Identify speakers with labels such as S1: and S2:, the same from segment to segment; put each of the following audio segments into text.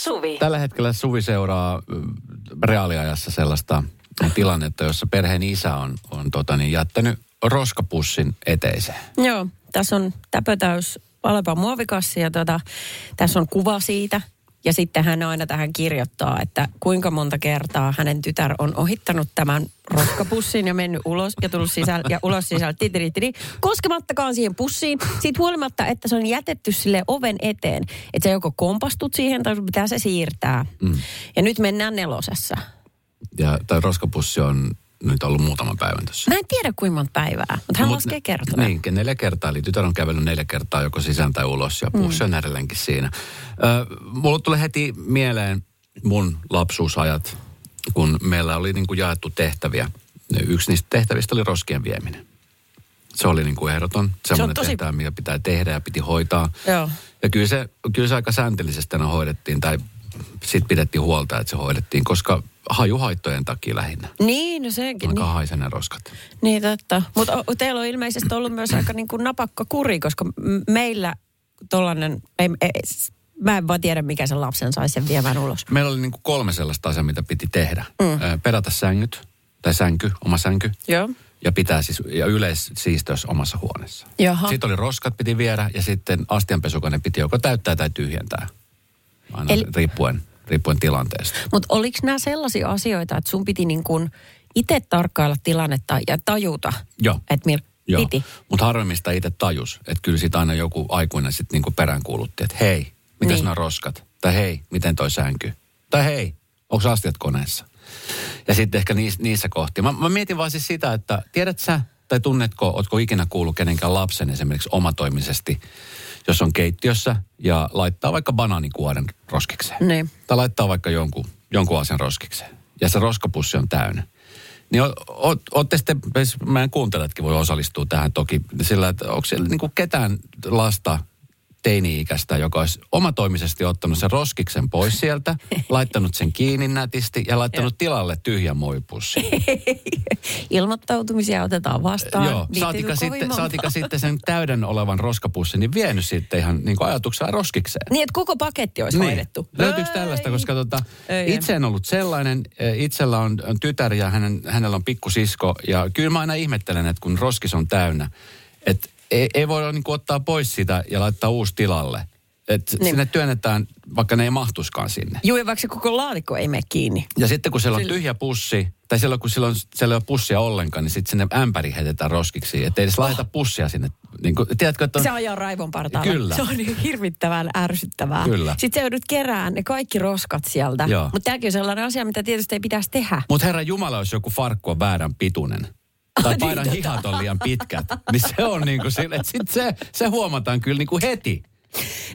S1: Suvi.
S2: Tällä hetkellä Suvi seuraa reaaliajassa sellaista tilannetta, jossa perheen isä on, on tota niin, jättänyt roskapussin eteiseen.
S3: Joo, tässä on täpötäys Alepan muovikassi ja tota, tässä on kuva siitä. Ja sitten hän aina tähän kirjoittaa, että kuinka monta kertaa hänen tytär on ohittanut tämän roskapussin ja mennyt ulos ja tullut sisällä ja ulos sisällä titiritiri, koskemattakaan siihen pussiin. Siitä huolimatta, että se on jätetty sille oven eteen, että sä joko kompastut siihen tai pitää se siirtää. Mm. Ja nyt mennään nelosessa.
S2: Ja tämä roskapussi on nyt ollut muutaman päivän tässä.
S3: Mä en tiedä kuinka monta päivää, mutta hän
S2: Mut
S3: laskee kertoa.
S2: Niin, neljä kertaa. Eli tytär on kävellyt neljä kertaa joko sisään tai ulos ja pussi on edelleenkin siinä. Ö, mulla tulee heti mieleen mun lapsuusajat, kun meillä oli niin kuin jaettu tehtäviä. Yksi niistä tehtävistä oli roskien vieminen. Se oli niin kuin ehdoton. Semmoinen
S3: tosi-
S2: tehtävä, mikä pitää tehdä ja piti hoitaa.
S3: Joo.
S2: Ja kyllä se, kyllä se aika säntillisesti aina hoidettiin, tai sitten pidettiin huolta, että se hoidettiin, koska hajuhaittojen takia lähinnä.
S3: Niin, no sekin.
S2: Alkaa
S3: Niin,
S2: haisee ne roskat.
S3: niin totta. Mutta teillä on ilmeisesti ollut myös aika niin kuin napakka kuri, koska meillä tollanen, ei, ei, mä en vaan tiedä mikä sen lapsen sai sen viemään ulos.
S2: Meillä oli niin kuin kolme sellaista asiaa, mitä piti tehdä. Mm. Perata sängyt, tai sänky, oma sänky.
S3: Joo.
S2: Ja pitää siis, ja yleissiisteys omassa huoneessa.
S3: Jaha.
S2: Sitten oli roskat piti viedä, ja sitten astianpesukone piti joko täyttää tai tyhjentää. Aina
S3: Eli-
S2: riippuen, riippuen tilanteesta.
S3: Mutta oliko nämä sellaisia asioita, että sun piti niin kuin itse tarkkailla tilannetta ja tajuta,
S2: Joo.
S3: että mil
S2: Joo,
S3: piti?
S2: mutta harvemmista itse tajus, että kyllä siitä aina joku aikuinen sitten niinku peräänkuulutti, että hei, miten
S3: Niin.
S2: niin. nämä roskat? Tai hei, miten toi sänky? Tai hei, onko astiat koneessa? Ja sitten ehkä niissä, niissä kohti. Mä, mä mietin vaan siis sitä, että tiedät sä, tai tunnetko, ootko ikinä kuullut kenenkään lapsen esimerkiksi omatoimisesti, jos on keittiössä ja laittaa vaikka banaanikuoren roskikseen.
S3: Niin.
S2: Tai laittaa vaikka jonkun, jonkun asian roskikseen. Ja se roskapussi on täynnä. Niin ootte sitten, meidän kuuntelijatkin voi osallistua tähän toki sillä, että onko siellä niinku ketään lasta teini-ikäistä, joka olisi omatoimisesti ottanut sen roskiksen pois sieltä, laittanut sen kiinni nätisti ja laittanut tilalle tyhjän muovipussin.
S3: Ilmoittautumisia otetaan vastaan.
S2: Joo,
S3: Niitä
S2: saatika sitten, saatika sitten sen täyden olevan roskapussin, niin vienyt sitten ihan niin ajatuksella roskikseen.
S3: Niin, että koko paketti olisi hoidettu.
S2: Löytyykö tällaista, koska tota,
S3: Ei.
S2: itse en ollut sellainen. eh, Itsellä on, on tytär ja hänen, hänellä on pikkusisko. Ja kyllä mä aina ihmettelen, että kun roskis on täynnä, että ei, ei voi niin ottaa pois sitä ja laittaa uusi tilalle. Että
S3: Niin.
S2: sinne työnnetään, vaikka ne ei mahtuskaan sinne.
S3: Juu, ja vaikka se koko laatikko ei mene kiinni.
S2: Ja sitten kun siellä on
S3: Sillä-
S2: tyhjä pussi, tai silloin kun silloin, siellä ei ole pussia ollenkaan, niin sitten sinne ämpäri heitetään roskiksi. Että ei edes laiteta pussia sinne. Niin kuin, tiedätkö, että on,
S3: Se ajaa raivon partaalla.
S2: Kyllä.
S3: Se on niin hirvittävän ärsyttävää.
S2: Kyllä.
S3: Sitten sä joudut kerään ne kaikki roskat sieltä. Mutta tämäkin on sellainen asia, mitä tietysti ei pitäisi tehdä.
S2: Mutta herra Jumala, jos joku farkku on väärän pituinen, tai
S3: niin,
S2: paidan
S3: tota.
S2: hihat on liian pitkät, niin se on niin kuin sille, että sit se, se huomataan kyllä niin kuin heti.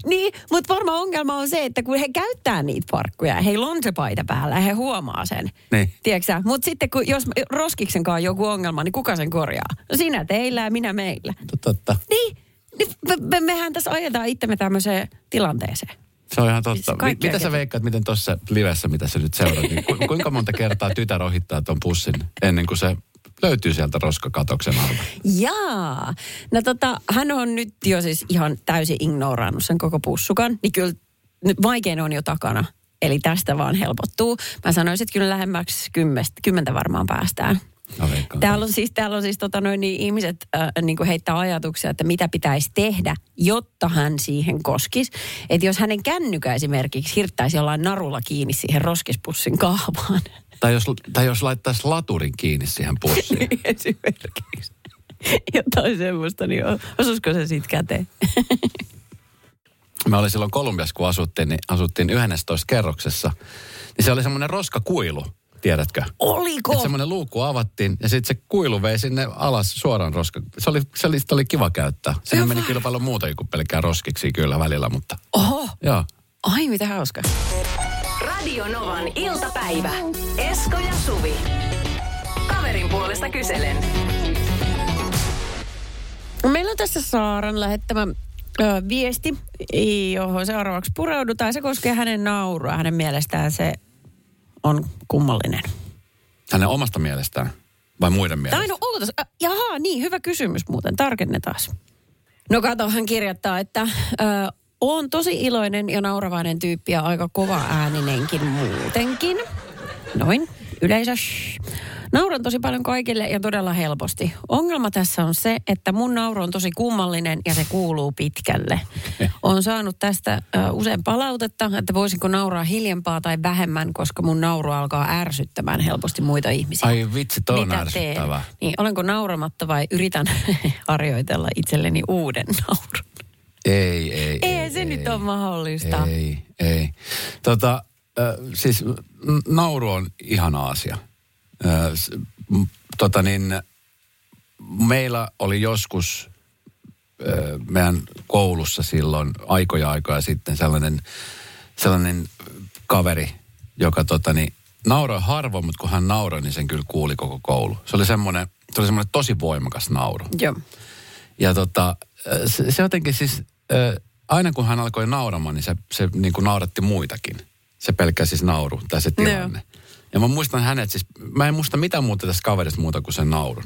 S3: Niin, mutta varmaan ongelma on se, että kun he käyttää niitä farkkuja, heillä on se paita päällä ja he huomaa sen.
S2: Niin.
S3: Tiedätkö Mutta sitten kun jos roskiksen kanssa on joku ongelma, niin kuka sen korjaa? No sinä teillä ja minä meillä.
S2: Totta.
S3: Niin, niin me, me, mehän tässä ajetaan itsemme tämmöiseen tilanteeseen.
S2: Se on ihan totta.
S3: Se
S2: Mi-
S3: kaikki
S2: mitä sä veikkaat, miten tuossa livessä, mitä sä nyt seuraat, niin ku, kuinka monta kertaa tytär ohittaa tuon pussin ennen kuin se löytyy sieltä roskakatoksen alta?
S3: Jaa. No tota, hän on nyt jo siis ihan täysin ignorannut sen koko pussukan. Niin kyllä nyt vaikein on jo takana. Eli tästä vaan helpottuu. Mä sanoisin, että kyllä lähemmäksi kymmestä, kymmentä varmaan päästään.
S2: Mä.
S3: Täällä on siis, täällä on siis tota noin, niin ihmiset äh, niin kuin heittää ajatuksia, että mitä pitäisi tehdä, jotta hän siihen koskisi. Että jos hänen kännykä esimerkiksi hirttäisi jollain narulla kiinni siihen roskispussin kahvaan.
S2: Tai jos, tai jos laittaisi laturin kiinni siihen pussiin.
S3: esimerkiksi. Jotain semmoista, niin osuisiko se siitä käteen?
S2: Me oli silloin Kolumbiassa, kun asuttiin, niin asuttiin 11 kerroksessa. Niin se oli semmoinen roskakuilu, tiedätkö?
S3: Oliko?
S2: Että semmoinen luukku avattiin ja sitten se kuilu vei sinne alas suoraan roska. Se oli, se oli, sitä oli kiva käyttää. Siinä meni kyllä paljon muuta kuin pelkkää roskiksi kyllä välillä, mutta
S3: Oho,
S2: joo.
S3: ai mitä hauska.
S1: Radio Novan iltapäivä. Esko ja Suvi. Kaverin puolesta kyselen.
S3: Meillä on tässä Saaran lähettämä ö, viesti, johon seuraavaksi pureudutaan. Se koskee hänen naurua. Hänen mielestään se on kummallinen.
S2: Hänen omasta mielestään vai muiden mielestä?
S3: Tai no ootas, äh, jaha, niin, hyvä kysymys muuten, tarkennetaan. No kato, hän kirjoittaa, että ö, on tosi iloinen ja nauravainen tyyppi ja aika kova ääninenkin muutenkin. Noin, yleisö. shh. Nauran tosi paljon kaikille ja todella helposti. Ongelma tässä on se, että mun nauru on tosi kummallinen ja se kuuluu pitkälle. Olen saanut tästä usein palautetta, että voisinko nauraa hiljempaa tai vähemmän, koska mun nauru alkaa ärsyttämään helposti muitä ihmisiä.
S2: Ai vitsi, toi on
S3: Mitä
S2: ärsyttävää.
S3: teen? Niin, olenko nauramatta vai yritän harjoitella itselleni uuden naurun?
S2: Ei, ei, ei.
S3: Ei, se nyt ole mahdollista.
S2: Ei, ei. Tota, äh, siis nauru on ihana asia. Tota niin, meillä oli joskus meidän koulussa silloin aikoja aikoja sitten sellainen, sellainen kaveri, joka tota niin, nauroi harvoin, mutta kun hän nauroi, niin sen kyllä kuuli koko koulu. Se oli semmoinen, se oli semmoinen tosi voimakas nauru.
S3: Joo.
S2: Ja tota, se, se jotenkin siis, aina kun hän alkoi nauramaan, niin se, se niin kuin nauratti muitakin. Se pelkkä siis nauru tai se tilanne. Ja mä muistan hänet siis, mä en muista mitään muuta tästä kaverista muuta kuin sen naurun.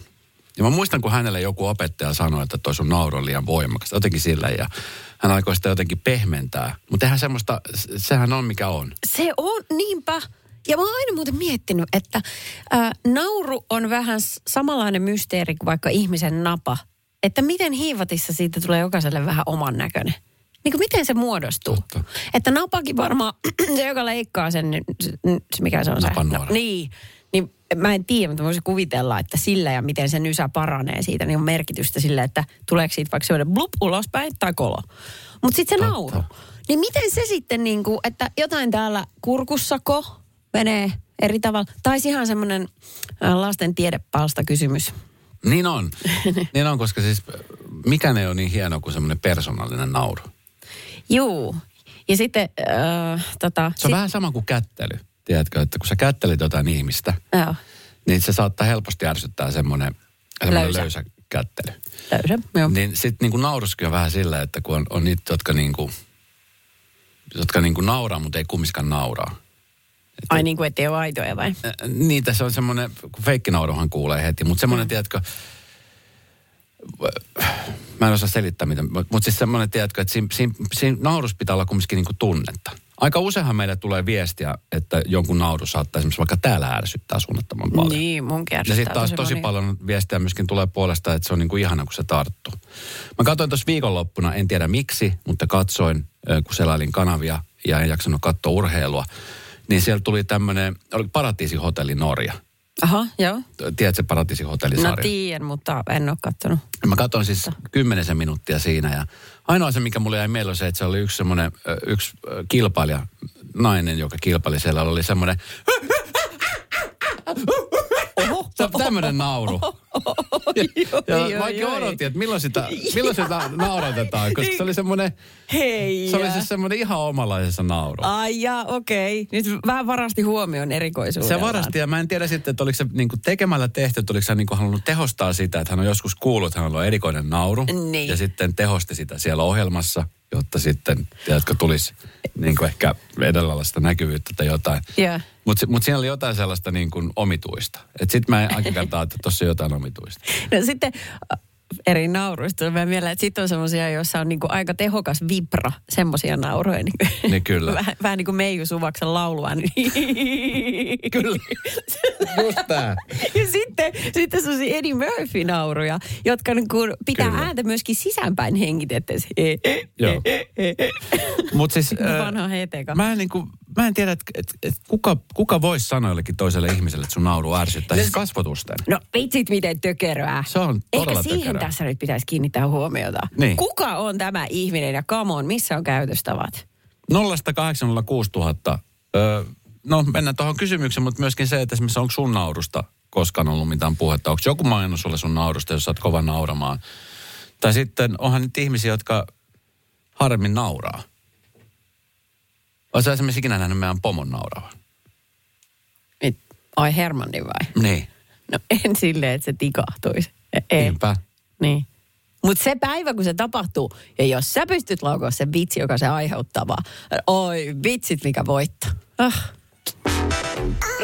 S2: Ja mä muistan, kun hänelle joku opettaja sanoi, että toi sun nauru on liian voimakas. Jotenkin sillä ja hän alkoi sitä jotenkin pehmentää. Mutta eihän semmoista, se- sehän on mikä on.
S3: Se on, niinpä. Ja mä oon aina muuten miettinyt, että ää, nauru on vähän samanlainen mysteeri kuin vaikka ihmisen napa. Että miten hiivatissa siitä tulee jokaiselle vähän oman näköinen. Niin kuin miten se muodostuu?
S2: Totta.
S3: Että napakin varmaan, se joka leikkaa sen, niin se, mikä se on se? niin, niin mä en tiedä, mutta voisin kuvitella, että sillä ja miten se nysä paranee siitä, niin on merkitystä sillä, että tuleeko siitä vaikka semmoinen blup ulospäin tai kolo. Mutta sitten se
S2: Totta.
S3: nauru. Niin miten se sitten niin kuin, että jotain täällä kurkussako menee eri tavalla? Tai ihan semmoinen äh, lasten tiedepalsta kysymys.
S2: Niin on. niin on, koska siis mikään ei ole niin hieno kuin semmoinen persoonallinen nauru.
S3: Juu. Ja sitten, äh, tota...
S2: Se on vähän sama kuin kättely. Tiedätkö, että kun sä kättelit jotain ihmistä,
S3: Joo,
S2: niin se saattaa helposti ärsyttää semmoinen,
S3: Löysä.
S2: löysä. kättely.
S3: löysä. Joo.
S2: Niin sitten niinku nauruskin on vähän sillä, että kun on, on niitä, jotka niinku, jotka niinku nauraa, mutta ei kumminkaan nauraa.
S3: Ai niin kuin, ettei ole aitoja vai?
S2: Ä, Niitä se on semmoinen, kun feikkinauruhan kuulee heti, mutta semmoinen, mm. tiedätkö, mä en osaa selittää mitä, mutta siis semmoinen, tiedätkö, että siinä, siinä, siinä naurus pitää olla kumminkin niinku tunnetta. Aika useinhan meille tulee viestiä, että jonkun nauru saattaa esimerkiksi vaikka täällä ärsyttää suunnattoman paljon.
S3: Niin, munkin
S2: Ja sitten taas tosi
S3: moni.
S2: paljon viestiä myöskin tulee puolesta, että se on niin kuin ihana, kun se tarttuu. Mä katsoin tuossa viikonloppuna, en tiedä miksi, mutta katsoin, kun selailin kanavia ja en jaksanut katsoa urheilua, niin siellä tuli tämmöinen, oli Paratiisihotelli Norja.
S3: Aha, joo.
S2: Tiedätkö
S3: No
S2: Paratiisihotellisarja?
S3: tiedän, mutta en ole kattonut.
S2: Mä katsoin siis kymmenisen minuuttia siinä ja ainoa se, mikä mulle jäi mieleen, se, että se oli yksi semmoinen, yksi kilpailija, nainen, joka kilpaili siellä, oli semmoinen, tämmöinen nauru. Ja
S3: Oi,
S2: vaikka odotin, että milloin sitä, milloin sitä nauratetaan, koska se oli semmoinen,
S3: Hei.
S2: se oli siis semmoinen ihan omalaisensa nauru.
S3: Ai ja, okei. Nyt vähän varasti huomioon erikoisuuden.
S2: Se varasti, ja mä en tiedä sitten, että oliko se niinku tekemällä tehty, että oliko se niinku halunnut tehostaa sitä, että hän on joskus kuullut, että hän on erikoinen nauru.
S3: Niin.
S2: Ja sitten tehosti sitä siellä ohjelmassa, jotta sitten, tiedätkö, tulisi niinku ehkä edellälaista näkyvyyttä tai jotain.
S3: Joo.
S2: Mutta mut siinä oli jotain sellaista niin kuin omituista. Että sitten mä aika kertaa, että tuossa jotain omituista.
S3: No sitten eri nauruista tulee mieleen, että sitten on semmoisia, joissa on niinku aika tehokas vibra, semmoisia nauroja. Niin,
S2: Niin kyllä.
S3: vähän, vähän niin kuin Meiju Suvaksen laulua. Niin.
S2: Kyllä. Just tää.
S3: Ja sitten, sitten semmoisia Eddie Murphy-nauruja, jotka niin kuin pitää
S2: Kyllä.
S3: ääntä myöskin sisäänpäin hengitettäessä.
S2: Joo. Mutta siis... ö,
S3: Vanha heteka.
S2: Mä en, niin kuin, mä en tiedä, että et, et kuka, kuka voisi sanoa jollekin toiselle ihmiselle, että sun nauru ärsyttää. Siis kasvotusten.
S3: No vitsit miten tökeröä.
S2: Se on todella
S3: Ehkä siihen
S2: tökeröä.
S3: tässä nyt pitäisi kiinnittää huomiota.
S2: Niin.
S3: Kuka on tämä ihminen ja come on, missä on käytöstavat?
S2: 0806 000. Öö, no mennään tuohon kysymykseen, mutta myöskin se, että esimerkiksi onko sun naurusta koskaan ollut mitään puhetta. Onko joku maininnut sulle sun naurusta, jos sä oot kova nauramaan? Tai sitten onhan nyt ihmisiä, jotka harmin nauraa. Oletko esimerkiksi ikinä nähnyt meidän pomon nauravan?
S3: Et, ai Hermanni vai?
S2: Niin.
S3: No en silleen, että se tikahtuisi. E- Ei.
S2: Niinpä.
S3: Niin. Mutta se päivä, kun se tapahtuu, ja jos sä pystyt laukoa sen vitsi, joka se aiheuttaa vaan, oi vitsit, mikä voittaa. Ah.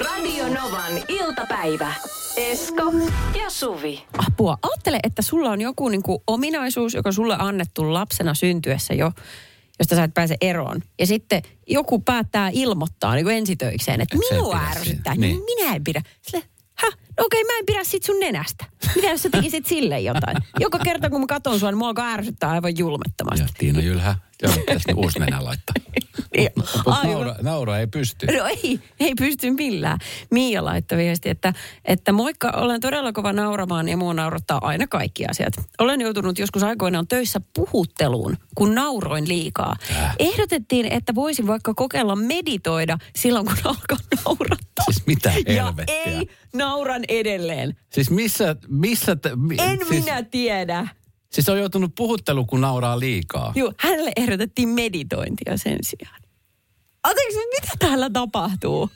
S1: Radio Novan iltapäivä. Esko ja Suvi.
S3: Apua. Ajattele, että sulla on joku niinku ominaisuus, joka sulle annettu lapsena syntyessä jo, josta sä et pääse eroon. Ja sitten joku päättää ilmoittaa niin kuin ensitöikseen, että
S2: Et
S3: minua ärsyttää, niin.
S2: Niin.
S3: minä en pidä. Sille, Häh? No okei, mä en pidä sit sun nenästä. Mitä jos sä tekisit sille jotain? Joka kerta kun mä katson sua, niin mua alkaa ärsyttää aivan julmettomasti.
S2: Ja Tiina Jylhä, joo, pitäisi uusi nenä laittaa. Naura, naura ei pysty.
S3: No ei, ei pysty millään. Miia laittoi viesti, että, että moikka, olen todella kova nauramaan ja mua naurattaa aina kaikki asiat. Olen joutunut joskus aikoinaan töissä puhutteluun, kun nauroin liikaa.
S2: Äh.
S3: Ehdotettiin, että voisin vaikka kokeilla meditoida silloin, kun alkaa naurattaa.
S2: Siis mitä
S3: ja
S2: helvettiä?
S3: ei, nauran edelleen.
S2: Siis missä, missä te, mi,
S3: En
S2: siis,
S3: minä tiedä.
S2: Siis on joutunut puhuttelu, kun nauraa liikaa.
S3: Joo, hänelle ehdotettiin meditointia sen sijaan. Anteeksi, mitä täällä tapahtuu?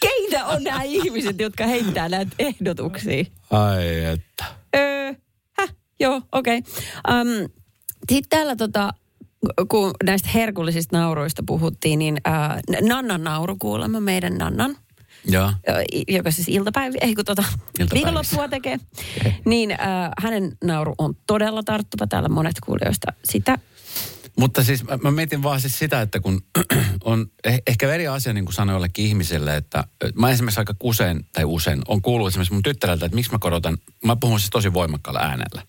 S3: Keitä on nämä ihmiset, jotka heittää näitä ehdotuksia?
S2: Ai että.
S3: Öö, häh, joo, okei. Okay. Um, Sitten täällä tota, kun näistä herkullisista nauroista puhuttiin, niin äh, Nannan nauru kuulemma, meidän Nannan,
S2: Joo.
S3: joka siis iltapäivä, ei kun tota,
S2: Iltapäivissä.
S3: viikonloppua tekee, niin äh, hänen nauru on todella tarttuva. Täällä monet kuulijoista sitä
S2: Mutta siis mä, mä mietin vaan siis sitä, että kun on eh, ehkä eri asia niin kuin sanoa jollekin ihmiselle, että mä esimerkiksi aika usein, tai usein, on kuullut esimerkiksi mun tyttäreltä, että miksi mä korotan, mä puhun siis tosi voimakkaalla äänellä.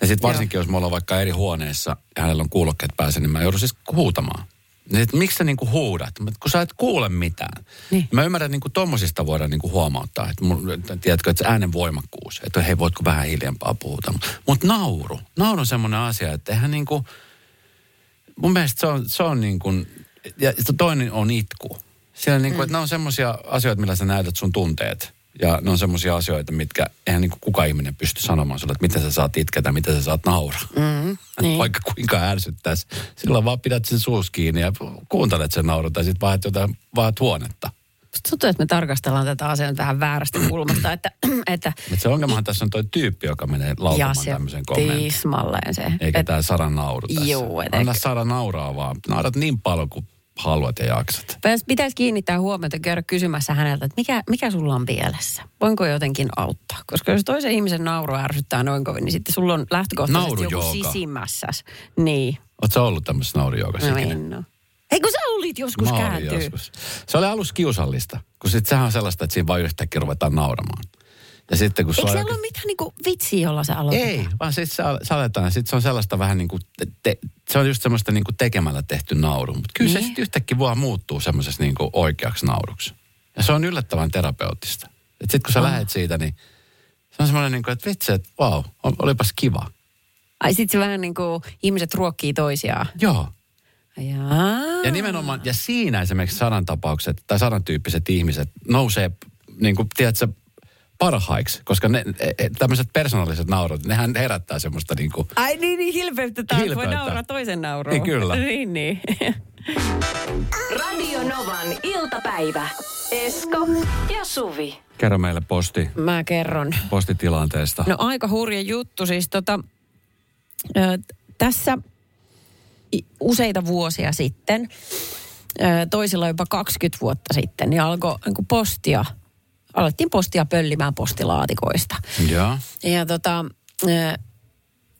S2: Ja sitten varsinkin, jos me ollaan vaikka eri huoneessa ja hänellä on kuulokkeet päässä, niin mä joudun siis huutamaan. Niin, että miksi sä niinku huudat? Kun sä et kuule mitään.
S3: Niin.
S2: Mä ymmärrän, että niinku tommosista voidaan niinku huomauttaa. Että mun, tiedätkö, että se äänen voimakkuus. Että hei, voitko vähän hiljempaa puhuta. Mutta nauru. Nauru on semmoinen asia, että eihän niinku... Mun mielestä se on, se on niin kuin, ja toinen on itku. Siellä niin kuin, mm. että ne on semmoisia asioita, millä sä näytät sun tunteet. Ja ne on semmoisia asioita, mitkä eihän niin kuin kuka ihminen pysty sanomaan sulle, että miten sä saat itketä, miten sä saat nauraa. Mm,
S3: niin.
S2: Vaikka kuinka ärsyttäisi. Silloin vaan pidät sen suus kiinni ja kuuntelet sen naurun tai sitten vaihdat jotain, vaihdat huonetta.
S3: Tuntuu, että me tarkastellaan tätä asiaa vähän väärästä kulmasta, että, että
S2: Mutta se ongelmahan tässä on toi tyyppi, joka menee
S3: se
S2: tämmöisen kommentin.
S3: tismalleen se.
S2: Eikä
S3: Et-
S2: tämä Sara nauru tässä.
S3: Juu, et
S2: Anna Sara nauraa vaan. Naurat niin paljon kuin haluat ja jaksat.
S3: Pitäisi- Pitäisi kiinnittää huomiota käydä kysymässä häneltä, että mikä, mikä sulla on pielessä? Voinko jotenkin auttaa? Koska jos toisen ihmisen nauru ärsyttää noin kovin, niin sitten sulla on lähtökohtaisesti joku sisimmässäs. Niin.
S2: Oletko ollut tämmöisessä naurijoukassa
S3: No en oo. Hei kun sä olit joskus
S2: Mä olin
S3: kääntyy.
S2: joskus. Se oli alussa kiusallista, kun sit sehän on sellaista, että siinä vaan yhtäkkiä ruvetaan nauramaan. Ja sitten kun
S3: Eikö
S2: joku-
S3: ole mitään niinku vitsiä, jolla sä aloitetaan?
S2: Ei, vaan sitten se, se aletaan. Sitten se on sellaista vähän niin kuin, te, se on just semmoista niin kuin tekemällä tehty nauru. Mutta kyllä se
S3: Niin.
S2: sitten yhtäkkiä vaan muuttuu semmoisessa niin kuin oikeaksi nauruksi. Ja se on yllättävän terapeuttista. Että sitten kun sä
S3: Ah.
S2: lähet siitä, niin se on semmoinen niin kuin, että vitsi, että vau, wow, olipas kiva.
S3: Ai sit se vähän niinku ihmiset ruokkii toisiaan.
S2: Joo.
S3: Jaa.
S2: Ja nimenomaan, ja siinä esimerkiksi sadan tapaukset tai sadan tyyppiset ihmiset nousee, niin kuin, tiedätkö, parhaiksi, koska ne, e- tämmöiset persoonalliset naurut, nehän herättää semmoista niin kuin,
S3: Ai niin, niin hilpeyttä taas. Voi
S2: Hilpeyttä.
S3: nauraa toisen nauruun.
S2: Niin, kyllä.
S3: niin, niin.
S1: Radio Novan iltapäivä. Esko ja Suvi.
S2: kerro meille posti,
S3: Mä kerron.
S2: postitilanteesta.
S3: No aika hurja juttu. Siis tota, ö, tässä useita vuosia sitten, ö, toisilla jopa 20 vuotta sitten, niin alkoi niin postia, alettiin postia pöllimään postilaatikoista.
S2: Joo.
S3: Ja tota,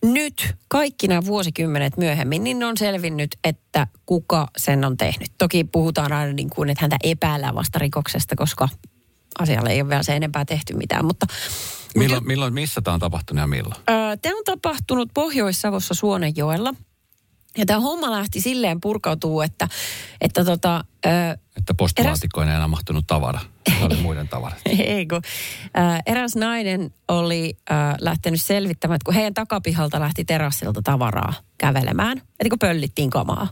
S3: nyt kaikki nämä vuosikymmenet myöhemmin, niin on selvinnyt, että kuka sen on tehnyt. Toki puhutaan aina niin kuin, että häntä epäillään vasta rikoksesta, koska asialle ei ole vielä se enempää tehty mitään. Mutta,
S2: Milloin, milloin, missä tämä on tapahtunut ja milloin?
S3: Tämä on tapahtunut Pohjois-Savossa Suonenjoella. Ja tämä homma lähti silleen purkautuu, että, että tota, ö,
S2: Että postilaatikkoon ei enää mahtunut tavara. Oli muiden tavarat.
S3: ei kun, ä, eräs nainen oli ä, lähtenyt selvittämään, että kun heidän takapihalta lähti terassilta tavaraa kävelemään, että kun pöllittiin kamaa,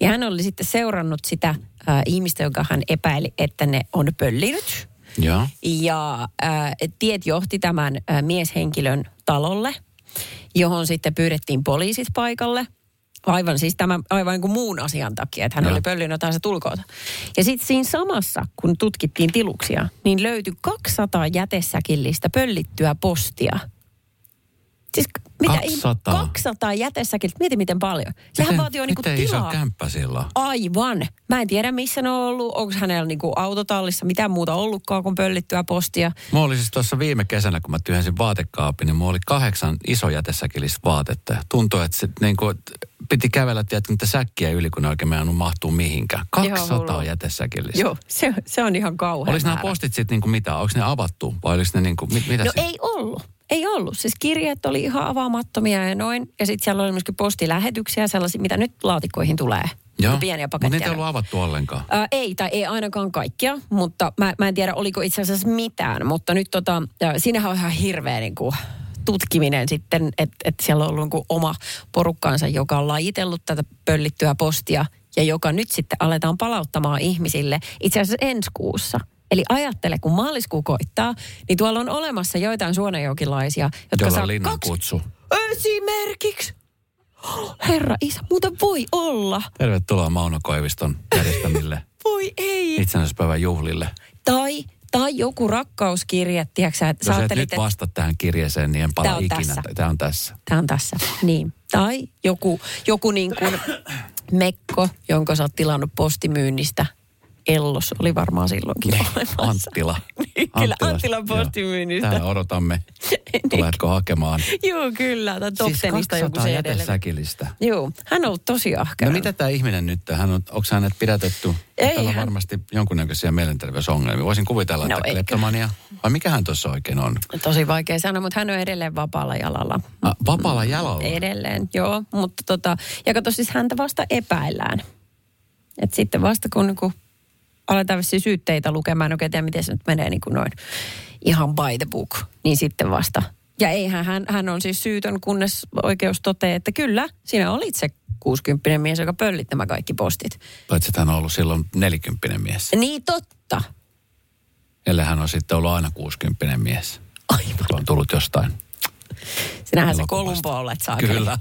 S3: niin hän oli sitten seurannut sitä ä, ihmistä, joka hän epäili, että ne on pöllinyt.
S2: Joo.
S3: Ja ää, tiet johti tämän ää, mieshenkilön talolle, johon sitten pyydettiin poliisit paikalle. Aivan siis tämän, aivan niin kuin muun asian takia, että hän
S2: Joo.
S3: oli pöllinyt jotain se tulkoota. Ja sitten siinä samassa, kun tutkittiin tiluksia, niin löytyi 200 jätesäkillistä pöllittyä postia. Siis mitä
S2: 200?
S3: 200 jätesäkillistä, mieti miten paljon. Sehän
S2: Miten-
S3: vaatii niinku
S2: Miten iso
S3: tilaa.
S2: kämppä sillä?
S3: Aivan. Mä en tiedä, missä ne on ollut. Onko hänellä niinku autotallissa mitään muuta ollutkaan kuin pöllittyä postia.
S2: Mulla oli siis tuossa viime kesänä, kun mä tyhjensin vaatekaapin, niin mulla oli kahdeksan iso jätesäkillistä vaatetta. Ja Tuntui, että se, niin kuin, piti kävellä, tiedätkö, niitä säkkiä yli, kun ne oikein meidän mahtuu mihinkään. 200
S3: hullua.
S2: jätesäkillistä.
S3: Joo, se, se on ihan kauhean
S2: Oliko nämä postit sitten niinku mitä? Onko ne avattu vai oliko ne niinku, mit, mitä
S3: No
S2: se?
S3: ei ollut. Ei ollut. Siis kirjeet oli ihan avaamattomia ja noin. Ja sitten siellä oli myöskin postilähetyksiä, sellaisia, mitä nyt laatikkoihin tulee.
S2: Joo,
S3: Pieniä
S2: mutta
S3: paketteja.
S2: niitä ei ollut avattu ollenkaan.
S3: Ää, ei, tai ei ainakaan kaikkia, mutta mä, mä en tiedä, oliko itse asiassa mitään. Mutta nyt tota, ää, siinähän on ihan hirveä niin kuin, tutkiminen sitten, että et siellä on ollut niin oma porukkaansa, joka on lajitellut tätä pöllittyä postia ja joka nyt sitten aletaan palauttamaan ihmisille itse asiassa ensi kuussa. Eli ajattele, kun maaliskuu koittaa, niin tuolla on olemassa joitain suonenjokilaisia, jotka
S2: Jolla
S3: saa kaksi...
S2: kutsu.
S3: Esimerkiksi! Herra isä, muuten voi olla.
S2: Tervetuloa Mauno Koiviston järjestämille
S3: Voi ei.
S2: itsenäisyyspäivän juhlille.
S3: Tai, tai joku rakkauskirje, tiedätkö sä, että
S2: Jos et nyt vasta tähän kirjeeseen, niin en pala
S3: Tää on
S2: ikinä.
S3: tässä.
S2: Tämä on tässä.
S3: tämä on tässä. Niin. Tai joku, joku niin kuin mekko, jonka sä oot tilannut postimyynnistä. Ellos oli varmaan silloinkin olemassa.
S2: Anttila.
S3: Niin, kyllä. Anttilan postimyynnistä.
S2: Täällä odotamme. Tuletko hakemaan?
S3: Joo, kyllä. Tai
S2: Siis
S3: tenistä joku
S2: 200
S3: se
S2: jätesäkillistä.
S3: Joo, hän on ollut tosi ahkera.
S2: No mitä tämä ihminen nyt, hän on, onko hänet pidätetty?
S3: Ei
S2: Täällä on
S3: hän-
S2: varmasti jonkunnäköisiä mielenterveysongelmia. Voisin kuvitella,
S3: No
S2: että kleptomania. Vai mikä hän tuossa oikein on?
S3: Tosi vaikea sanoa, mutta hän on edelleen vapaalla jalalla.
S2: Ah, vapaalla jalalla.
S3: Edelleen, joo. Mutta tota, ja kato siis häntä vasta epäillään. Et sitten vasta kun niinku aletaan vissiin syytteitä lukemaan, oikein tiedä miten se nyt menee niin kuin noin ihan by the book, niin sitten vasta. Ja eihän hän, hän on siis syytön, kunnes oikeus toteaa, että kyllä, sinä olit se 60 mies, joka pöllit nämä kaikki postit.
S2: Paitsi että hän on ollut silloin nelikymppinen mies.
S3: Niin totta.
S2: Ellei hän on sitten ollut aina 60 mies.
S3: Aivan.
S2: Se on tullut jostain.
S3: Sinähän se. Kolumbo olet saa.
S2: Kyllä.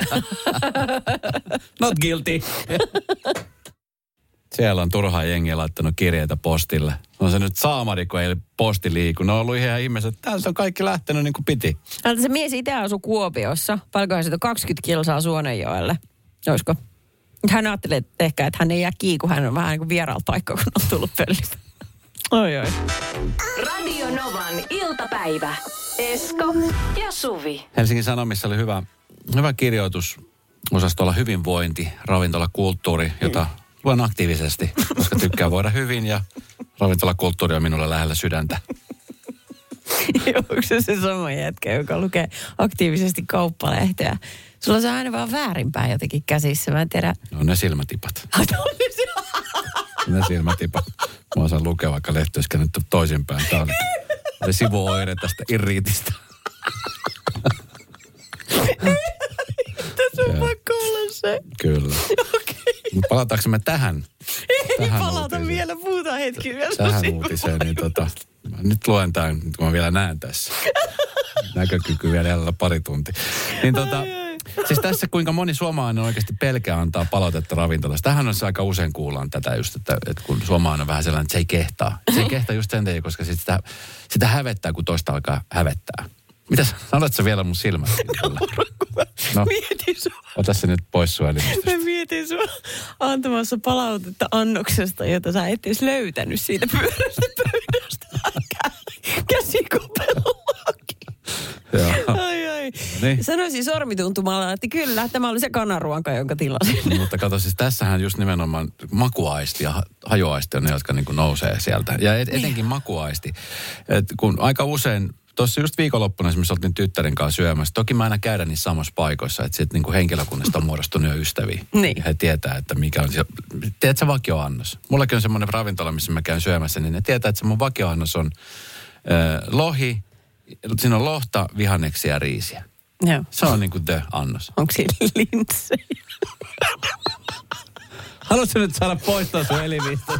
S2: Not guilty. Siellä on turhaa jengiä laittanut kirjeitä postille. On se nyt saamari, kun ei posti liiku. Ne on ollut ihan ihmiset, että täältä on kaikki lähtenyt niin kuin piti.
S3: Täältä se mies itse asui Kuopiossa. Paljonkohan siitä on 20 kilsaa Suonenjoelle. Olisiko? Hän ajattelee että ehkä, että hän ei jää kiinni, kun hän on vähän niin kuin vieraalla paikkaa, kun on tullut pöllimään. Oi, oi.
S1: Radio Novan iltapäivä. Esko ja Suvi.
S2: Helsingin Sanomissa oli hyvä, hyvä kirjoitus osastolla hyvinvointi, ravintolakulttuuri, jota luen aktiivisesti, koska tykkään voida hyvin ja ravintolakulttuuri on minulle lähellä sydäntä.
S3: Onko se se sama jätkä, joka lukee aktiivisesti kauppalehteä? Sulla se on aina vaan väärinpäin jotenkin käsissä. Mä en tiedä.
S2: No ne silmätipat. Ne silmätipat. Mä osaan lukea vaikka lehti olisi käännetty toisinpäin. Tämä oli, oli sivuoire tästä irriitistä.
S3: Tässä on pakko olla se.
S2: Kyllä. Palataanko me tähän?
S3: Ei
S2: tähän
S3: palata
S2: uutiseen?
S3: vielä, puhutaan hetki vielä.
S2: Tähän uutiseen, niin tota, mä nyt luen tämän, nyt kun mä vielä näen tässä. Näkökyky vielä jäljellä pari tuntia. Niin tota, siis tässä kuinka moni suomalainen oikeasti pelkää antaa palautetta ravintolasta. Tähän on se aika usein kuullaan tätä just, että, että kun suomalainen on vähän sellainen, että se ei kehtaa. Se ei kehtaa just sen takia, koska sit sitä, sitä hävettää, kun toista alkaa hävettää. Mitä sanotko sä vielä mun silmät? No,
S3: Mietin sua.
S2: ota se nyt pois sun elimistöstä.
S3: Mietin sua antamassa palautetta annoksesta, jota sä et edes löytänyt siitä pyörästä pöydästä. Käsikopelollakin.
S2: Joo.
S3: Ai ai.
S2: niin.
S3: Sanoisin sormituntumalla, että kyllä, tämä oli se kanaruoka, jonka tilasin.
S2: Mutta kato, siis tässähän just nimenomaan makuaisti ja ha- hajuaisti on ne, jotka niin nousee sieltä. Ja et, etenkin makuaisti. Et kun aika usein, tuossa just viikonloppuna esimerkiksi oltiin tyttären kanssa syömässä. Toki mä aina käydä niissä samassa paikoissa, että sitten niin henkilökunnasta on muodostunut jo ystäviä.
S3: Niin.
S2: Ja he tietää, että mikä on se, tiedätkö vakioannos? Mullakin on semmoinen ravintola, missä mä käyn syömässä, niin ne tietää, että se mun vakioannos on äh, lohi, siinä on lohta, vihanneksia ja riisiä.
S3: Joo.
S2: Se on niin kuin the annos.
S3: Onko siinä linssejä?
S2: Haluatko nyt saada poistaa sun elimistä?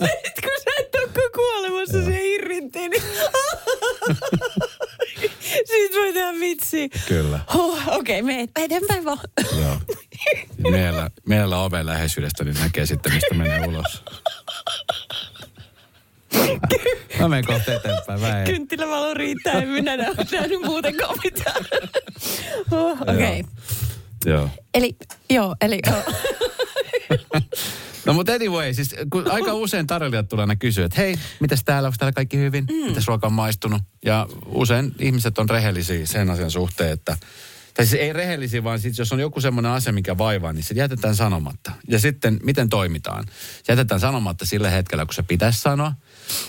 S3: Nyt kun sä kuolemassa, se irrinti, niin... Siitä voi tehdä vitsi.
S2: Kyllä.
S3: Huh, Okei, okay, me eteenpäin vaan.
S2: Joo. Ja Meillä, meillä oven läheisyydestä niin näkee sitten, mistä menee ulos. Mä menen kohta eteenpäin. Mä en.
S3: Kynttilävalo riittää, en minä nähnyt muutenkaan mitään. Huh, Okei. Okay.
S2: Joo.
S3: Eli, joo, eli joo.
S2: No mutta anyway, siis kun aika usein tarjoilijat tulee aina kysyä, että hei, mitäs täällä, onko täällä kaikki hyvin? Mm. Mitäs ruoka on maistunut? Ja usein ihmiset on rehellisiä sen asian suhteen, että tai siis ei rehellisiä, vaan sit, jos on joku semmoinen asia, mikä vaivaa, niin se jätetään sanomatta. Ja sitten, miten toimitaan? Se jätetään sanomatta sillä hetkellä, kun se pitäisi sanoa.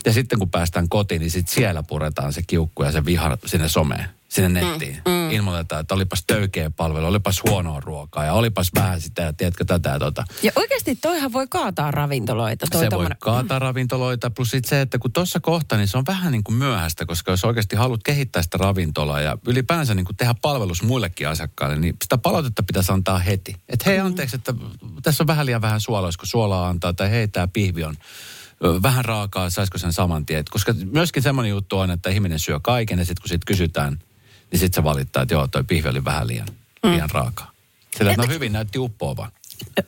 S2: Ja sitten kun päästään kotiin, niin sitten siellä puretaan se kiukku ja se viha sinne someen sinne nettiin. Mm, mm. Ilmoitetaan, että olipas töykeä palvelu, olipas huonoa ruokaa ja olipas vähän sitä ja tiedätkö tätä ja tota.
S3: Ja oikeasti toihan voi kaataa ravintoloita. Toi
S2: se
S3: tommonen...
S2: voi kaataa ravintoloita, plus sit se, että kun tuossa kohta, niin se on vähän niin kuin myöhäistä, koska jos oikeasti haluat kehittää sitä ravintolaa ja ylipäänsä niin kuin tehdä palvelus muillekin asiakkaille, niin sitä palautetta pitäisi antaa heti. Että hei anteeksi, että tässä on vähän liian vähän suolaa, kun suolaa antaa, tai hei tämä pihvi on vähän raakaa, saisiko sen saman tien. Koska myöskin semmoinen juttu on, että ihminen syö kaiken ja sitten kun siitä kysytään, niin sitten se valittaa, että joo, toi pihvi oli vähän liian, mm. liian raakaa. Sillä no hyvin näytti uppoavan.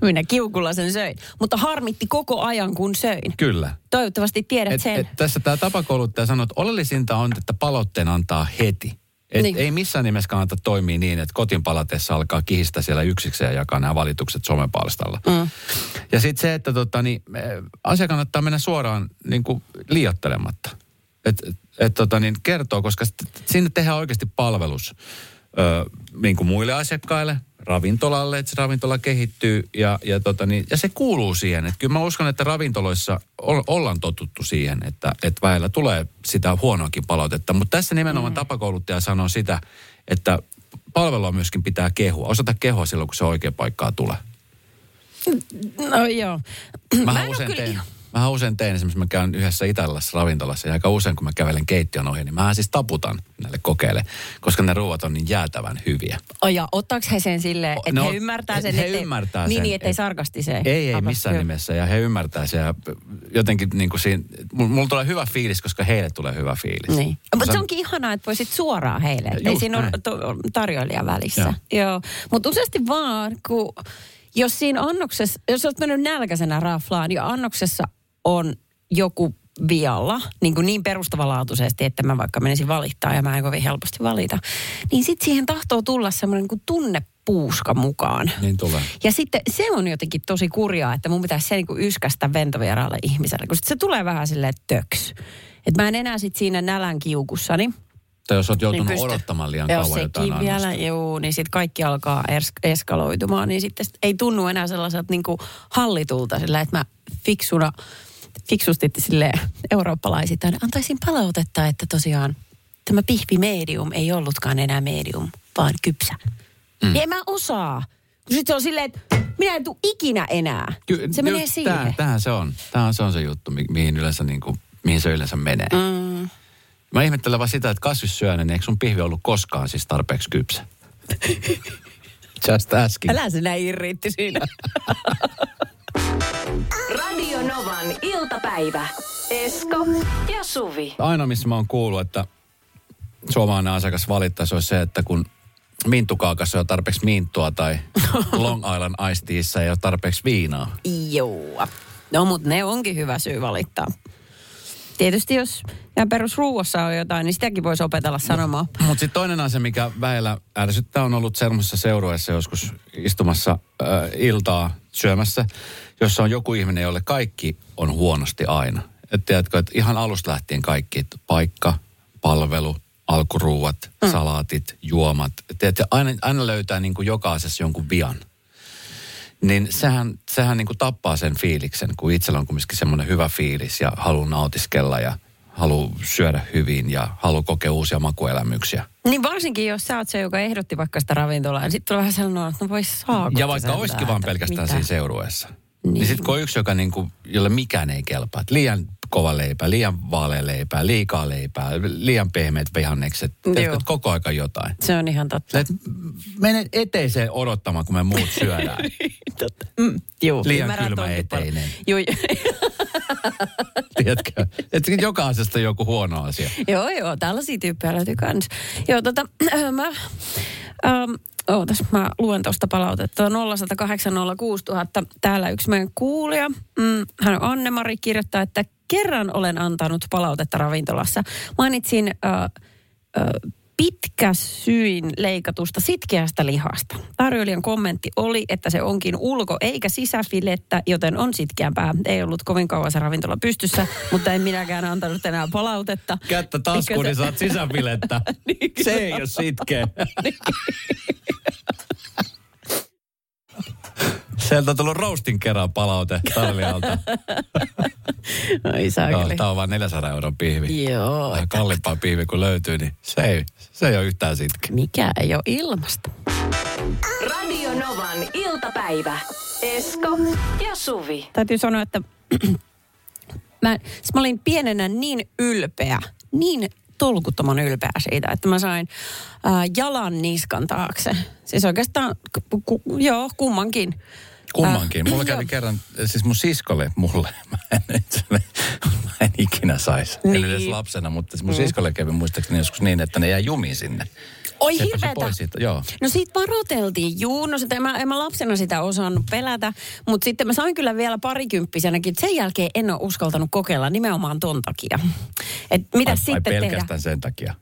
S3: Minä kiukulla sen söin. Mutta harmitti koko ajan, kun söin.
S2: Kyllä.
S3: Toivottavasti tiedät
S2: et,
S3: sen.
S2: Et tässä tämä tapakouluttaja sanoi, että oleellisinta on, että palautteen antaa heti. Et niin. Ei missään nimessä kannata toimia niin, että kotiin palatessa alkaa kihistä siellä yksikseen ja jakaa nämä valitukset somepalstalla. Mm. Ja sitten se, että tota, niin, asia kannattaa mennä suoraan niin kuin liiottelematta. Että et, tota, niin kertoo, koska sinne tehdään oikeasti palvelus ö, niin kuin muille asiakkaille, ravintolalle, että se ravintola kehittyy ja, ja, tota niin, ja se kuuluu siihen. Että kyllä mä uskon, että ravintoloissa ollaan totuttu siihen, että, että väellä tulee sitä huonoakin palautetta. Mutta tässä nimenomaan mm. tapakouluttaja sanoo sitä, että palvelua myöskin pitää kehua. Osata kehua silloin, kun se oikea paikkaa tulee.
S3: No joo.
S2: Mä, mä usein kyllä... teen Mä usein teen esimerkiksi, mä käyn yhdessä italialaisessa ravintolassa ja aika usein kun mä kävelen keittiön ohi, niin mä siis taputan näille kokeille, koska ne ruuat on niin jäätävän hyviä.
S3: Oh ja ottaako he sen silleen, että no, he ymmärtää sen,
S2: he ettei, ymmärtää
S3: niin,
S2: sen,
S3: niin, ettei sarkastisee?
S2: Ei, ei missään hyvä. nimessä ja he ymmärtää sen ja jotenkin niin kuin siinä, mulla tulee hyvä fiilis, koska heille tulee hyvä fiilis.
S3: Niin. Mutta se onkin ihanaa, että voisit suoraan heille, ei siinä ole tarjoilija välissä. Joo. Joo. Mutta useasti vaan, kun jos siinä annoksessa, jos olet mennyt nälkäisenä raflaan ja annoksessa on joku vialla, niin, kuin niin perustavanlaatuisesti, että mä vaikka menisin valittaa ja mä en kovin helposti valita, niin sitten siihen tahtoo tulla semmoinen niin tunnepuuska mukaan.
S2: Niin tulee.
S3: Ja sitten se on jotenkin tosi kurjaa, että mun pitäisi se niin kuin yskästä ventovieraalle ihmiselle, kun se tulee vähän silleen töks. Että mä en enää sitten siinä nälän kiukussani,
S2: tai jos olet joutunut niin odottamaan liian
S3: jos
S2: kauan jotain
S3: vielä, joo, niin sitten kaikki alkaa es- eskaloitumaan, niin sitten ei tunnu enää sellaiselta niin kuin hallitulta sillä, että mä fiksuna, fiksusti sille eurooppalaisittain antaisin palautetta, että tosiaan tämä pihvi medium ei ollutkaan enää medium, vaan kypsä. Mm. Niin en mä osaa. Sitten se on silleen, että minä en tule ikinä enää. Ky- se menee siihen. Tämähän
S2: se on. Tämähän se on se juttu, mi- mihin, yleensä, niin kuin, mihin se yleensä menee. Mm. Mä ihmettelen vaan sitä, että kasvissyönen, niin eikö sun pihvi ollut koskaan siis tarpeeksi kypsä? Just asking.
S3: Älä sinä irriitti siinä.
S1: Radio Novan iltapäivä. Esko ja Suvi.
S2: Aina missä mä oon kuullut, että suomalainen asiakas valittaisi olisi se, että kun mintukaakassa ei ole tarpeeksi minttua tai Long Island Ice Teassa ei ole tarpeeksi viinaa.
S3: Joo. No, mutta ne onkin hyvä syy valittaa. Tietysti jos ja perusruuassa on jotain, niin sitäkin voisi opetella sanomaan.
S2: Mutta mut sitten toinen asia, mikä väillä ärsyttää, on ollut semmoisessa seurueessa joskus istumassa äh, iltaa syömässä, jossa on joku ihminen, jolle kaikki on huonosti aina. Et tiedätkö, että ihan alusta lähtien kaikki, paikka, palvelu, alkuruuat, mm. salaatit, juomat. Tiedätkö, aina, aina löytää niin kuin jokaisessa jonkun vian. Niin sehän, sehän niin kuin tappaa sen fiiliksen, kun itsellä on kumminkin semmoinen hyvä fiilis ja haluaa nautiskella ja haluaa syödä hyvin ja haluaa kokea uusia makuelämyksiä.
S3: Niin varsinkin, jos sä oot se, joka ehdotti vaikka sitä ravintolaa, niin sitten tulee vähän sellainen, että no vois saako
S2: Ja vaikka olisikin vaan pelkästään mitä? siinä seurueessa. Niin, niin sitten kun on yksi, joka niinku, jolle mikään ei kelpaa, liian kova leipä, liian vaalea leipää, liikaa leipää, liian pehmeät vihannekset, teetkö, koko aika jotain.
S3: Se on ihan totta. Et
S2: mene eteiseen odottamaan, kun me muut syödään.
S3: totta. Mm, juu,
S2: liian kylmä eteinen. Juu. Tiedätkö? Että jokaisesta joku huono asia.
S3: joo, joo, tällaisia tyyppejä löytyy kans. Joo, tota, äh, mä... Ähm, Ootas, mä luen tuosta palautetta. 0806000. Täällä yksi meidän kuulija. Mm, hän on Anne-Mari kirjoittaa, että kerran olen antanut palautetta ravintolassa. Mainitsin äh, äh, pitkä syin leikatusta sitkeästä lihasta. Tarjoilijan kommentti oli, että se onkin ulko- eikä sisäfilettä, joten on sitkeämpää. Ei ollut kovin kauan se ravintola pystyssä, mutta en minäkään antanut enää palautetta.
S2: Kättä taskuun, niin saat sisäfilettä.
S3: Niin,
S2: Se ei ole sitkeä. Sieltä on tullut roastin kerran palaute tarjoilijalta.
S3: Ai
S2: Joo,
S3: saakeli.
S2: Tämä on vain 400 euron pihvi.
S3: Joo.
S2: Vähän kalliimpaa pihvi kun löytyy, niin se ei, se ei ole yhtään sitkeä.
S3: Mikä ei ole ilmasta.
S1: Radio Novan iltapäivä. Esko ja Suvi.
S3: Täytyy sanoa, että mä, siis mä olin pienenä niin ylpeä, niin tolkuttoman ylpeä siitä, että mä sain ää, jalan niskan taakse. Siis oikeastaan, ku, ku, joo, kummankin.
S2: Kummankin.
S3: Ää,
S2: Mulla kävi kerran, siis mun siskolle, mulle, mä en, mä en ikinä saisi. En
S3: Niin.
S2: edes lapsena, mutta mun siskolle kävi muistaakseni joskus niin, että ne jäi jumiin sinne.
S3: Oi
S2: Se
S3: hirveetä.
S2: pois siitä, joo.
S3: No siitä varoteltiin, juu, no sitä, en, mä, en mä lapsena sitä osannut pelätä, mutta sitten mä sain kyllä vielä parikymppisenäkin, sen jälkeen en ole uskaltanut kokeilla nimenomaan ton takia. Et mitä
S2: Ai,
S3: sitten
S2: ai
S3: tehdä?
S2: pelkästään sen takia.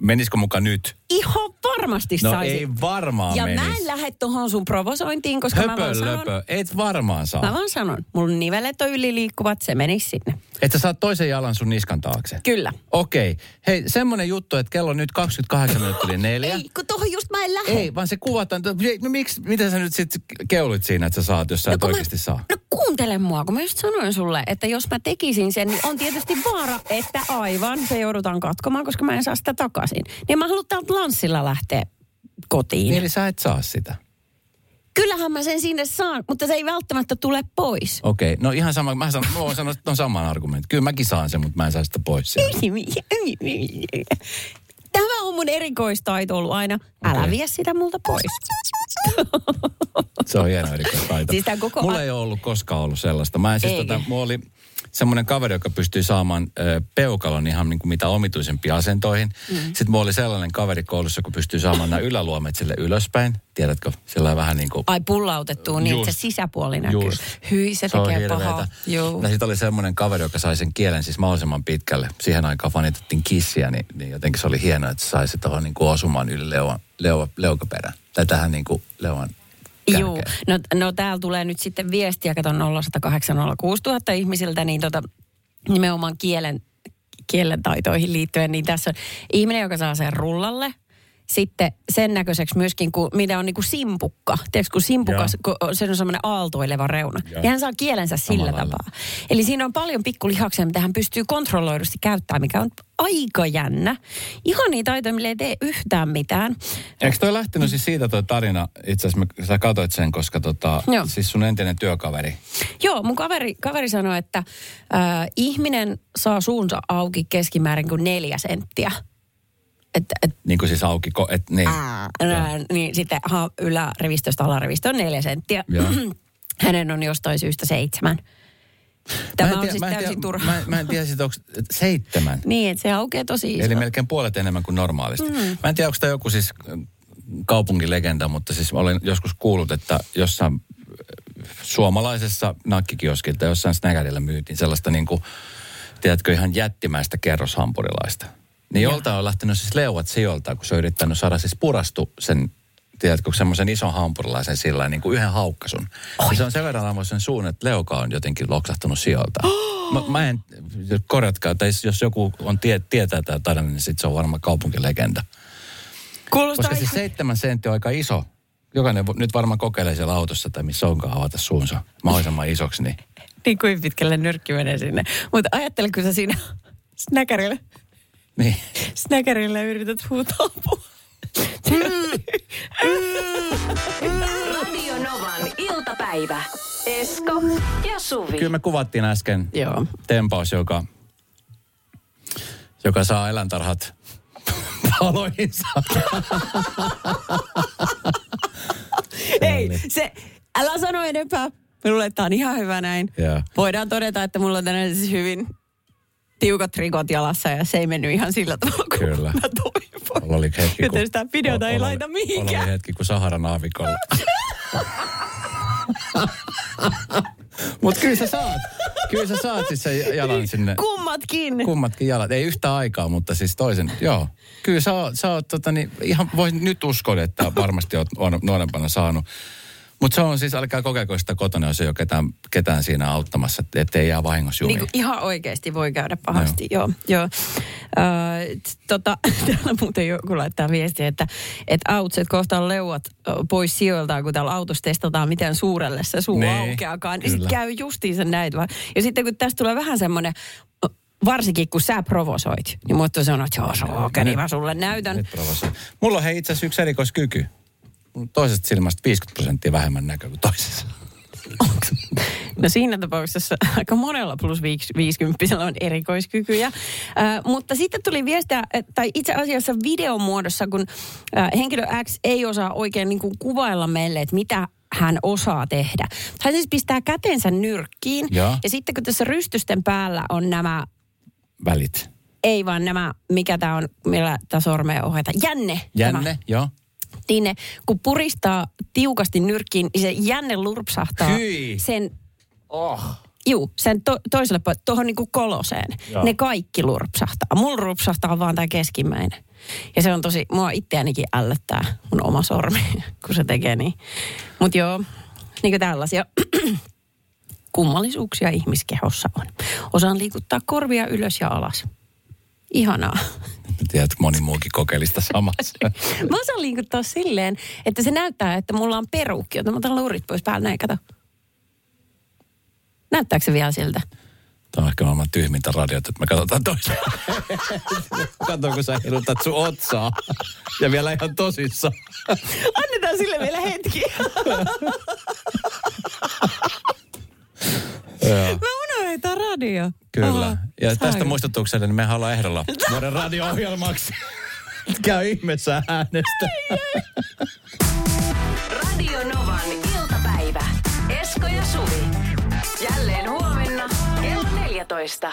S2: Menisikö mukaan nyt?
S3: Ihan varmasti
S2: No ei varmaan
S3: Ja
S2: menis.
S3: mä en lähde tuohon sun provosointiin, koska mä
S2: Höpö,
S3: vaan sanon,
S2: löpö. Et varmaan saa.
S3: mä vaan sanon, mun nivelet on yliliikkuvat, se menisi sinne.
S2: Että sä saat toisen jalan sun niskan taakse.
S3: Kyllä.
S2: Okei. Hei, semmonen juttu, että kello on nyt 28 minuuttia neljä.
S3: Ei, kun tuohon just mä en lähde.
S2: Ei, vaan se kuvataan. No miksi, mitä sä nyt sitten keulit siinä, että sä saat, jos sä et
S3: kun mä-
S2: oikeasti saa?
S3: No kuuntele mua, kun mä just sanoin sulle, että jos mä tekisin sen, niin on tietysti vaara, että aivan se joudutaan katkomaan, koska mä en saa sitä takaisin. Niin mä haluan täältä lanssilla lähteä kotiin.
S2: Niin, eli sä et saa sitä.
S3: Kyllähän mä sen sinne saan, mutta se ei välttämättä tule pois.
S2: Okei, no ihan sama. Mä, sanon, mä voin sanoa, että on saman argumentti. Kyllä mäkin saan sen, mutta mä en saa sitä pois.
S3: Tämä on mun erikoistaito ollut aina. Älä
S2: Okei.
S3: vie sitä multa pois.
S2: Se on hieno erikoistaito.
S3: Siis koko
S2: Mulla ei ole ollut koskaan ollut sellaista. Mä en siis
S3: Eikä.
S2: tota, mulla oli semmoinen kaveri, joka pystyi saamaan ö, peukalon ihan niin kuin mitä omituisempiin asentoihin. Mm. Sitten mulla oli sellainen kaveri koulussa, joka pystyi saamaan nämä yläluomet sille ylöspäin. Tiedätkö, sillä vähän niin kuin...
S3: Ai pullautettua niin, että se sisäpuoli näkyy.
S2: Just.
S3: Hyi, se,
S2: Se
S3: tekee pahaa.
S2: Ja sitten oli semmoinen kaveri, joka sai sen kielen siis mahdollisimman pitkälle. Siihen aikaan fanitettiin kissiä, niin, niin jotenkin se oli hienoa, että se sai se tuohon niin kuin osumaan yli leuan, leuva, leukaperään. Tai tähän niin kuin leuan Kärkeen.
S3: no, no täällä tulee nyt sitten viestiä, kato 0108 06000 ihmisiltä, niin tota, nimenomaan kielen, kielen taitoihin liittyen, niin tässä on ihminen, joka saa sen rullalle, sitten sen näköiseksi myöskin, kun, mitä on niin kuin simpukka. Tiedätkö, kun simpukas, kun se on semmoinen aaltoileva reuna.
S2: Joo.
S3: Ja hän saa kielensä sillä
S2: Samalla lailla.
S3: tapaa. Eli siinä on paljon pikkulihaksia, mitä hän pystyy kontrolloidusti käyttämään, mikä on aika jännä. Ihan niitä taitoja, millä ei tee yhtään mitään.
S2: Eikö toi lähtenyt siis siitä toi tarina, itse asiassa sä katsoit sen, koska tota,
S3: Joo.
S2: siis sun entinen työkaveri.
S3: Joo, mun kaveri, kaveri sanoi, että äh, ihminen saa suunsa auki keskimäärin kuin neljä senttiä. Että et,
S2: Niin kuin siis auki, ko, et, niin.
S3: ää, ää, niin sitten ha, ylärivistöstä alarivistö on neljä senttiä. Hänen on jostain syystä seitsemän. Tämä
S2: Mä en
S3: on
S2: tiedä-
S3: siis
S2: mä en
S3: täysin
S2: tiedä-
S3: turha.
S2: Mä, en- mä en tiedä sit, onko seitsemän.
S3: Niin, että se aukeaa tosi iso.
S2: Eli melkein puolet enemmän kuin normaalisti. Mm. Mä en tiedä, onko tämä joku siis äh, kaupunkilegenda, mutta siis olen joskus kuullut, että jossain äh, suomalaisessa nakkikioskilta, jossain snäkärillä myytiin sellaista niin kuin, tiedätkö, ihan jättimäistä kerroshampurilaista. Niin joltain on lähtenyt siis leuat sijoiltaan, kun se on yrittänyt saada siis purastu sen tiedätkö, semmoisen ison hampurilaisen sillä niin kuin yhden haukkasun. Ja se on sen verran sen suun, että leuka on jotenkin loksahtanut sijoilta. mä, mä en, korjatkaa, tai jos joku on tie, tietää tämä tarina, niin sitten se on varmaan kaupunkilegenda.
S3: Kuulostaa
S2: Koska siis
S3: ihan...
S2: seitsemän sentti on aika iso. Jokainen nyt varmaan kokeilee siellä autossa tai missä onkaan avata suunsa mahdollisimman isoksi, niin
S3: Niin kuin pitkälle nyrkki menee sinne. Mutta ajattele, kun sä siinä snäkärillä,
S2: niin.
S3: snäkärillä yrität huutaa apua.
S1: Radio Novan iltapäivä. Esko ja Suvi.
S2: Kyllä me kuvattiin äsken
S3: Joo.
S2: tempaus, joka, joka saa eläintarhat valoihinsa.
S3: Ei, se, älä sano enempää. Mä luulen, että tää on ihan hyvä näin.
S2: Joo.
S3: Voidaan todeta, että mulla on tänään siis hyvin tiukat rikot jalassa ja se ei mennyt ihan sillä tavalla kuin
S2: Kyllä.
S3: mä.
S2: Mulla oli hetki,
S3: Joten sitä videota ei
S2: mulla
S3: laita mihinkään.
S2: oli hetki kuin Saharan aavikolla. Mutta kyllä sä saat. Kyllä sä saat siis sen jalan sinne.
S3: Kummatkin.
S2: Kummatkin jalat. Ei yhtä aikaa, mutta siis toisen. Joo. Kyllä sä sä oot tota, niin, ihan voin nyt uskoa, että varmasti oot nuorempana saanut. Mutta se on siis, älkää kokeeko sitä kotona, jos ei ole ketään, ketään siinä auttamassa, ettei jää vahingossa jumiin.
S3: Niin ihan oikeasti voi käydä pahasti, no. joo. joo. Öö, tota, täällä muuten joku laittaa viestiä, että et autset kohta leuat pois sijoiltaan, kun täällä autossa testataan, miten suurelle se suu nee, aukeakaan. Niin sitten käy justiinsa näitä. Ja sitten kun tästä tulee vähän semmoinen varsinkin kun sä provosoit, niin muuttuu sanoa, että joo, se on okay, niin mä sulle näytän.
S2: Mulla on hei itse asiassa yksi erikoiskyky toisesta silmästä 50 prosenttia vähemmän näkö kuin toisessa.
S3: No siinä tapauksessa aika monella plus 50 on erikoiskykyjä. Äh, mutta sitten tuli viestiä, tai itse asiassa videon muodossa, kun äh, henkilö X ei osaa oikein niin kuin kuvailla meille, että mitä hän osaa tehdä. Hän siis pistää kätensä nyrkkiin. Ja, ja sitten kun tässä rystysten päällä on nämä...
S2: Välit.
S3: Ei vaan nämä, mikä tämä on, millä tämä sormea ohjata. Jänne.
S2: Jänne, joo
S3: niin ne, kun puristaa tiukasti nyrkkiin, niin se jänne lurpsahtaa
S2: Hyi.
S3: sen...
S2: Oh.
S3: Juu, sen to, toiselle puolelle, tuohon niinku koloseen. Joo. Ne kaikki lurpsahtaa. Mulla lurpsahtaa vaan tämä keskimmäinen. Ja se on tosi, mua itseänikin ällöttää mun oma sormi, kun se tekee niin. Mutta joo, niin tällaisia kummallisuuksia ihmiskehossa on. Osaan liikuttaa korvia ylös ja alas. Ihanaa.
S2: Tiedät, moni muukin kokeilista samassa.
S3: mä osaan liikuttaa silleen, että se näyttää, että mulla on peruukki, jota mä otan luurit pois päältä. Näin, kato. Näyttääkö se vielä siltä?
S2: Tämä on ehkä maailman tyhmintä radiota, että me katsotaan toiseen. Kato, kun sä heilutat sun otsaa. Ja vielä ihan tosissa.
S3: Annetaan sille vielä hetki. Mä unohdin radio.
S2: Kyllä. Oho, ja sain. tästä muistutuksena, niin me ollaan ehdolla vuoden radio-ohjelmaksi. Käy ihmeessä äänestä.
S1: Radio Novan iltapäivä. Esko ja Suvi. Jälleen huomenna kello 14.